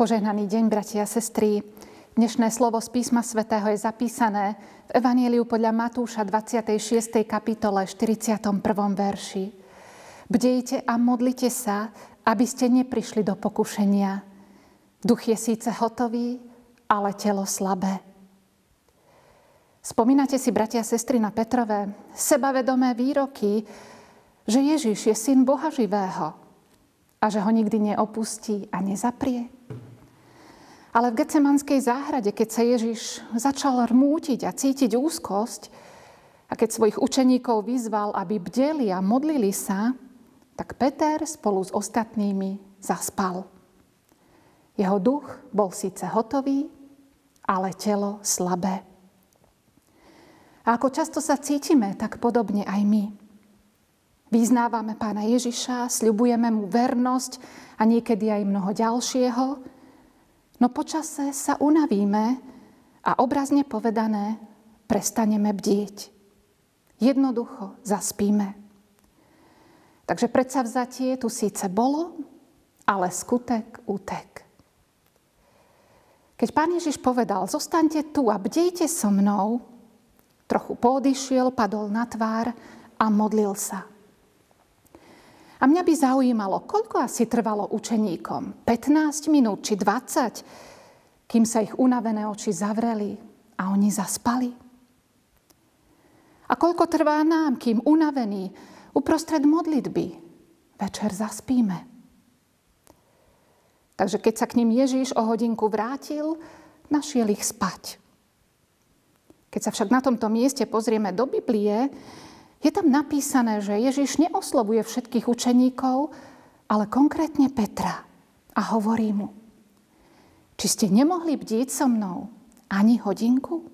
Požehnaný deň, bratia a sestry. Dnešné slovo z písma svätého je zapísané v Evanieliu podľa Matúša 26. kapitole 41. verši. Bdejte a modlite sa, aby ste neprišli do pokušenia. Duch je síce hotový, ale telo slabé. Spomínate si, bratia a sestry, na Petrové sebavedomé výroky, že Ježiš je syn Boha živého a že ho nikdy neopustí a nezaprie? Ale v Gecemanskej záhrade, keď sa Ježiš začal rmútiť a cítiť úzkosť, a keď svojich učeníkov vyzval, aby bdeli a modlili sa, tak Peter spolu s ostatnými zaspal. Jeho duch bol síce hotový, ale telo slabé. A ako často sa cítime, tak podobne aj my. Vyznávame pána Ježiša, sľubujeme mu vernosť a niekedy aj mnoho ďalšieho, No počase sa unavíme a obrazne povedané prestaneme bdieť. Jednoducho zaspíme. Takže vzatie tu síce bolo, ale skutek útek. Keď pán Ježiš povedal, zostaňte tu a bdejte so mnou, trochu podišiel, padol na tvár a modlil sa. A mňa by zaujímalo, koľko asi trvalo učeníkom? 15 minút či 20, kým sa ich unavené oči zavreli a oni zaspali? A koľko trvá nám, kým unavení uprostred modlitby večer zaspíme? Takže keď sa k ním Ježíš o hodinku vrátil, našiel ich spať. Keď sa však na tomto mieste pozrieme do Biblie, je tam napísané, že Ježiš neoslovuje všetkých učeníkov, ale konkrétne Petra. A hovorí mu, či ste nemohli bdieť so mnou ani hodinku?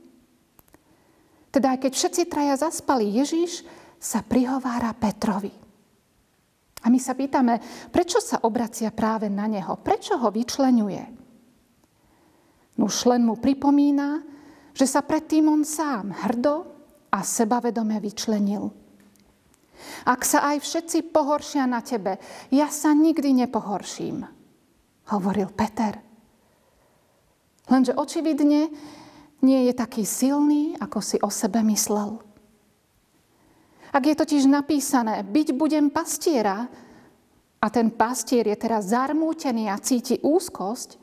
Teda aj keď všetci traja zaspali, Ježiš sa prihovára Petrovi. A my sa pýtame, prečo sa obracia práve na neho? Prečo ho vyčlenuje? No už len mu pripomína, že sa predtým on sám hrdo a sebavedome vyčlenil. Ak sa aj všetci pohoršia na tebe, ja sa nikdy nepohorším, hovoril Peter. Lenže očividne nie je taký silný, ako si o sebe myslel. Ak je totiž napísané, byť budem pastiera, a ten pastier je teraz zarmútený a cíti úzkosť,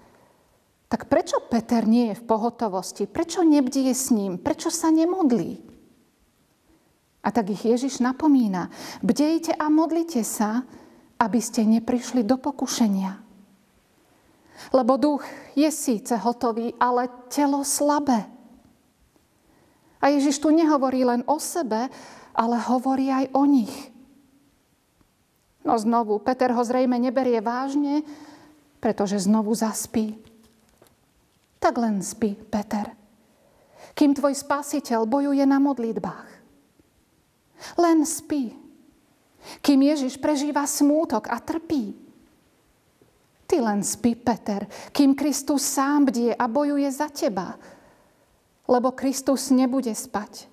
tak prečo Peter nie je v pohotovosti? Prečo nebdie s ním? Prečo sa nemodlí? A tak ich Ježiš napomína. Bdejte a modlite sa, aby ste neprišli do pokušenia. Lebo duch je síce hotový, ale telo slabé. A Ježiš tu nehovorí len o sebe, ale hovorí aj o nich. No znovu, Peter ho zrejme neberie vážne, pretože znovu zaspí. Tak len spí, Peter. Kým tvoj spasiteľ bojuje na modlitbách. Len spí. Kým Ježiš prežíva smútok a trpí. Ty len spí, Peter, kým Kristus sám bdie a bojuje za teba. Lebo Kristus nebude spať,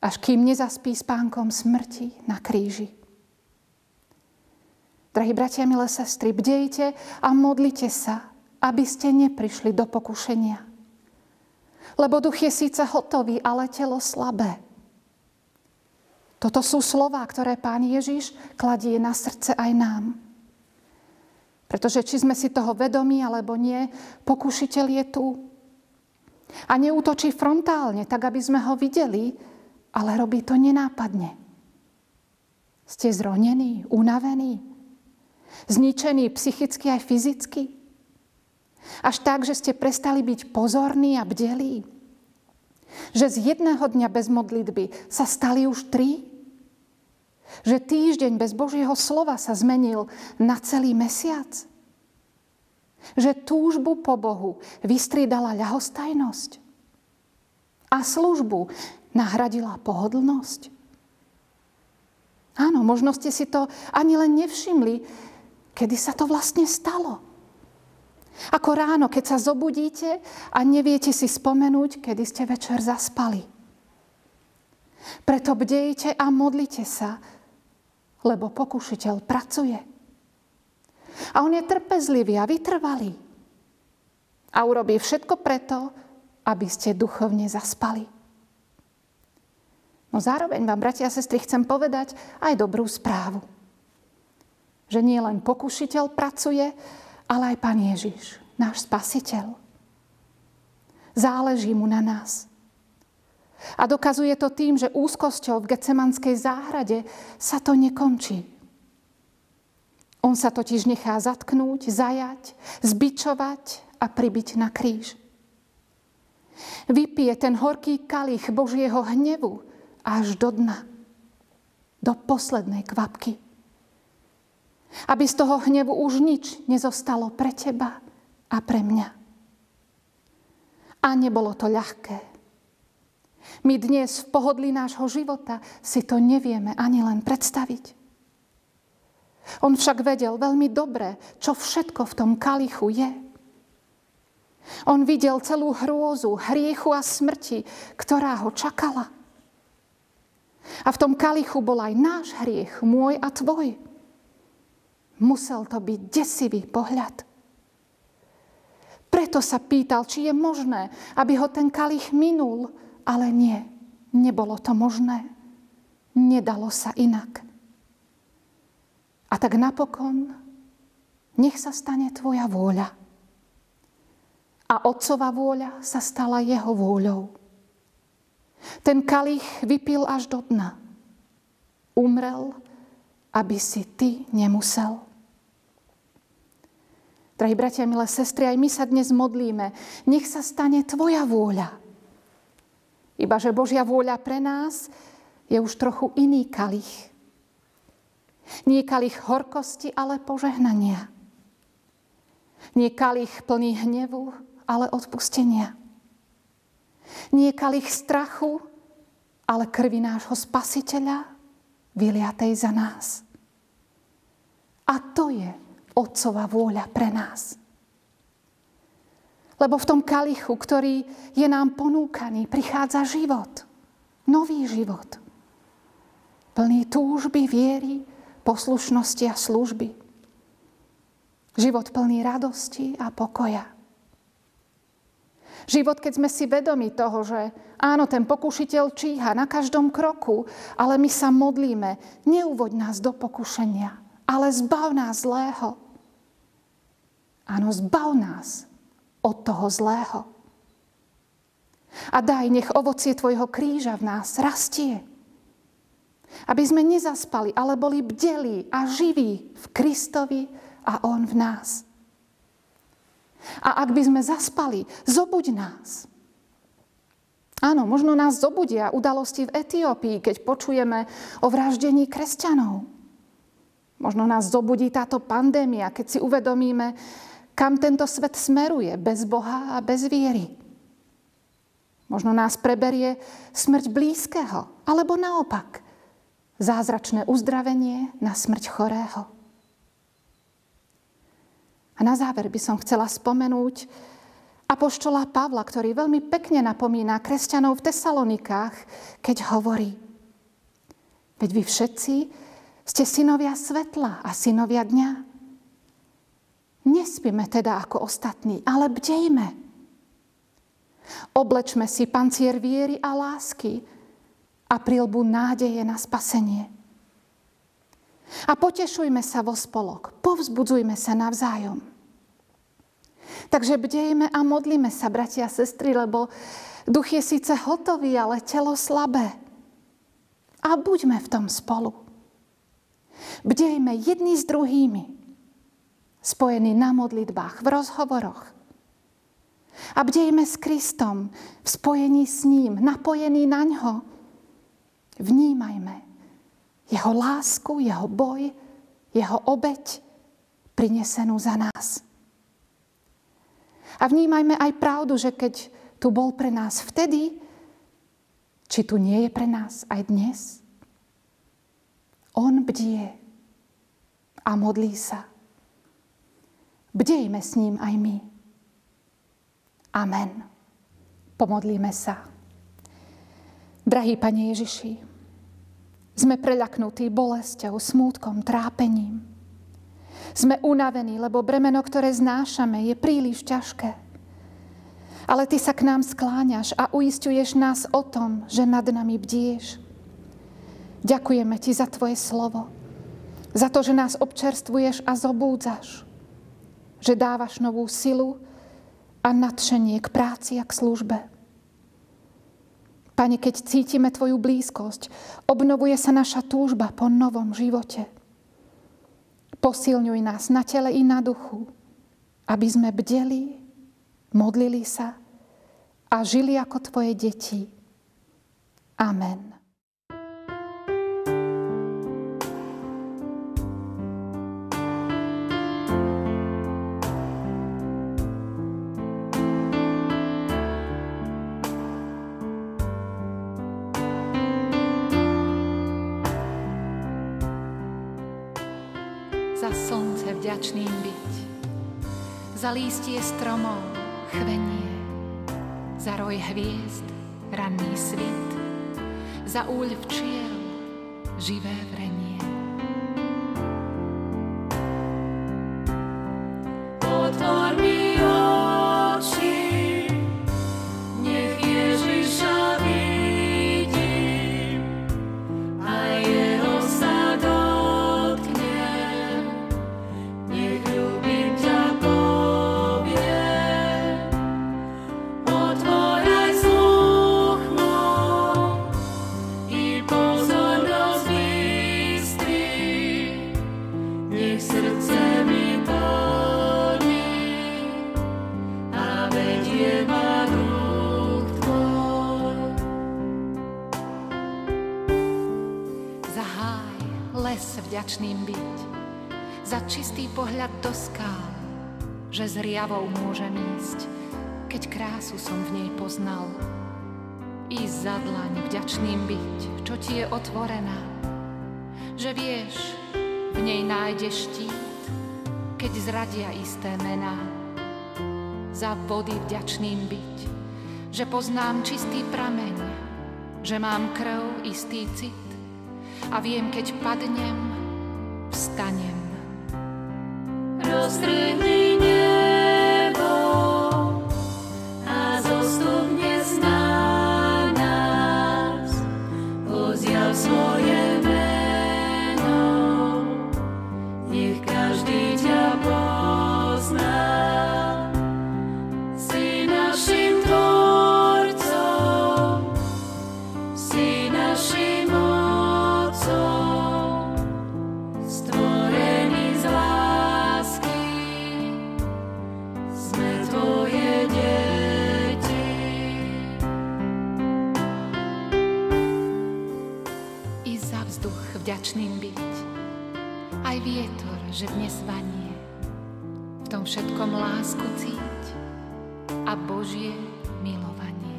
až kým nezaspí spánkom smrti na kríži. Drahí bratia, milé sestry, bdejte a modlite sa, aby ste neprišli do pokušenia. Lebo duch je síce hotový, ale telo slabé. Toto sú slova, ktoré pán Ježiš kladie na srdce aj nám. Pretože či sme si toho vedomi alebo nie, pokušiteľ je tu. A neútočí frontálne, tak aby sme ho videli, ale robí to nenápadne. Ste zronení, unavení, zničení psychicky aj fyzicky. Až tak, že ste prestali byť pozorní a bdelí. Že z jedného dňa bez modlitby sa stali už tri že týždeň bez Božieho slova sa zmenil na celý mesiac. Že túžbu po Bohu vystriedala ľahostajnosť. A službu nahradila pohodlnosť. Áno, možno ste si to ani len nevšimli, kedy sa to vlastne stalo. Ako ráno, keď sa zobudíte a neviete si spomenúť, kedy ste večer zaspali. Preto bdejte a modlite sa, lebo pokušiteľ pracuje. A on je trpezlivý a vytrvalý. A urobí všetko preto, aby ste duchovne zaspali. No zároveň vám, bratia a sestry, chcem povedať aj dobrú správu. Že nie len pokušiteľ pracuje, ale aj Pán Ježiš, náš spasiteľ. Záleží mu na nás. A dokazuje to tým, že úzkosťou v Gecemanskej záhrade sa to nekončí. On sa totiž nechá zatknúť, zajať, zbičovať a pribiť na kríž. Vypije ten horký kalich Božieho hnevu až do dna, do poslednej kvapky. Aby z toho hnevu už nič nezostalo pre teba a pre mňa. A nebolo to ľahké. My dnes v pohodlí nášho života si to nevieme ani len predstaviť. On však vedel veľmi dobre, čo všetko v tom kalichu je. On videl celú hrôzu, hriechu a smrti, ktorá ho čakala. A v tom kalichu bol aj náš hriech, môj a tvoj. Musel to byť desivý pohľad. Preto sa pýtal, či je možné, aby ho ten kalich minul, ale nie, nebolo to možné. Nedalo sa inak. A tak napokon, nech sa stane tvoja vôľa. A otcova vôľa sa stala jeho vôľou. Ten kalich vypil až do dna. Umrel, aby si ty nemusel. Drahí bratia, milé sestry, aj my sa dnes modlíme. Nech sa stane Tvoja vôľa. Iba že Božia vôľa pre nás je už trochu iný kalich. Nie kalich horkosti, ale požehnania. Nie kalich plný hnevu, ale odpustenia. Nie kalich strachu, ale krvi nášho spasiteľa, vyliatej za nás. A to je Otcova vôľa pre nás. Lebo v tom kalichu, ktorý je nám ponúkaný, prichádza život. Nový život. Plný túžby, viery, poslušnosti a služby. Život plný radosti a pokoja. Život, keď sme si vedomi toho, že áno, ten pokušiteľ číha na každom kroku, ale my sa modlíme, neuvoď nás do pokušenia, ale zbav nás zlého. Áno, zbav nás od toho zlého. A daj, nech ovocie Tvojho kríža v nás rastie. Aby sme nezaspali, ale boli bdelí a živí v Kristovi a On v nás. A ak by sme zaspali, zobuď nás. Áno, možno nás zobudia udalosti v Etiópii, keď počujeme o vraždení kresťanov. Možno nás zobudí táto pandémia, keď si uvedomíme, kam tento svet smeruje bez Boha a bez viery. Možno nás preberie smrť blízkeho, alebo naopak zázračné uzdravenie na smrť chorého. A na záver by som chcela spomenúť apoštola Pavla, ktorý veľmi pekne napomína kresťanov v Tesalonikách, keď hovorí, veď vy všetci ste synovia svetla a synovia dňa. Nespíme teda ako ostatní, ale bdejme. Oblečme si pancier viery a lásky a prilbu nádeje na spasenie. A potešujme sa vo spolok, povzbudzujme sa navzájom. Takže bdejme a modlíme sa, bratia a sestry, lebo duch je síce hotový, ale telo slabé. A buďme v tom spolu. Bdejme jedni s druhými spojení na modlitbách, v rozhovoroch. A bdejme s Kristom, v spojení s ním, napojení na ňo. Vnímajme jeho lásku, jeho boj, jeho obeď prinesenú za nás. A vnímajme aj pravdu, že keď tu bol pre nás vtedy, či tu nie je pre nás aj dnes. On bdie a modlí sa. Bdejme s ním aj my. Amen. Pomodlíme sa. Drahý Pane Ježiši, sme preľaknutí bolesťou, smútkom, trápením. Sme unavení, lebo bremeno, ktoré znášame, je príliš ťažké. Ale Ty sa k nám skláňaš a uistuješ nás o tom, že nad nami bdieš. Ďakujeme Ti za Tvoje slovo, za to, že nás občerstvuješ a zobúdzaš, že dávaš novú silu a nadšenie k práci a k službe. Pane, keď cítime Tvoju blízkosť, obnovuje sa naša túžba po novom živote. Posilňuj nás na tele i na duchu, aby sme bdeli, modlili sa a žili ako Tvoje deti. Amen. Vďačným byť, za lístie stromov chvenie, za roj hviezd ranný svit, za úľ včiel živé vrenie. Že s riavou môžem ísť, keď krásu som v nej poznal. I za dlaň vďačným byť, čo ti je otvorená, že vieš, v nej nájdeš štít, keď zradia isté mená. Za vody vďačným byť, že poznám čistý prameň, že mám krv istý cit a viem, keď padnem, vstanem. Roztrhni vďačným byť, aj vietor, že dnes vanie. V tom všetkom lásku cíť a Božie milovanie.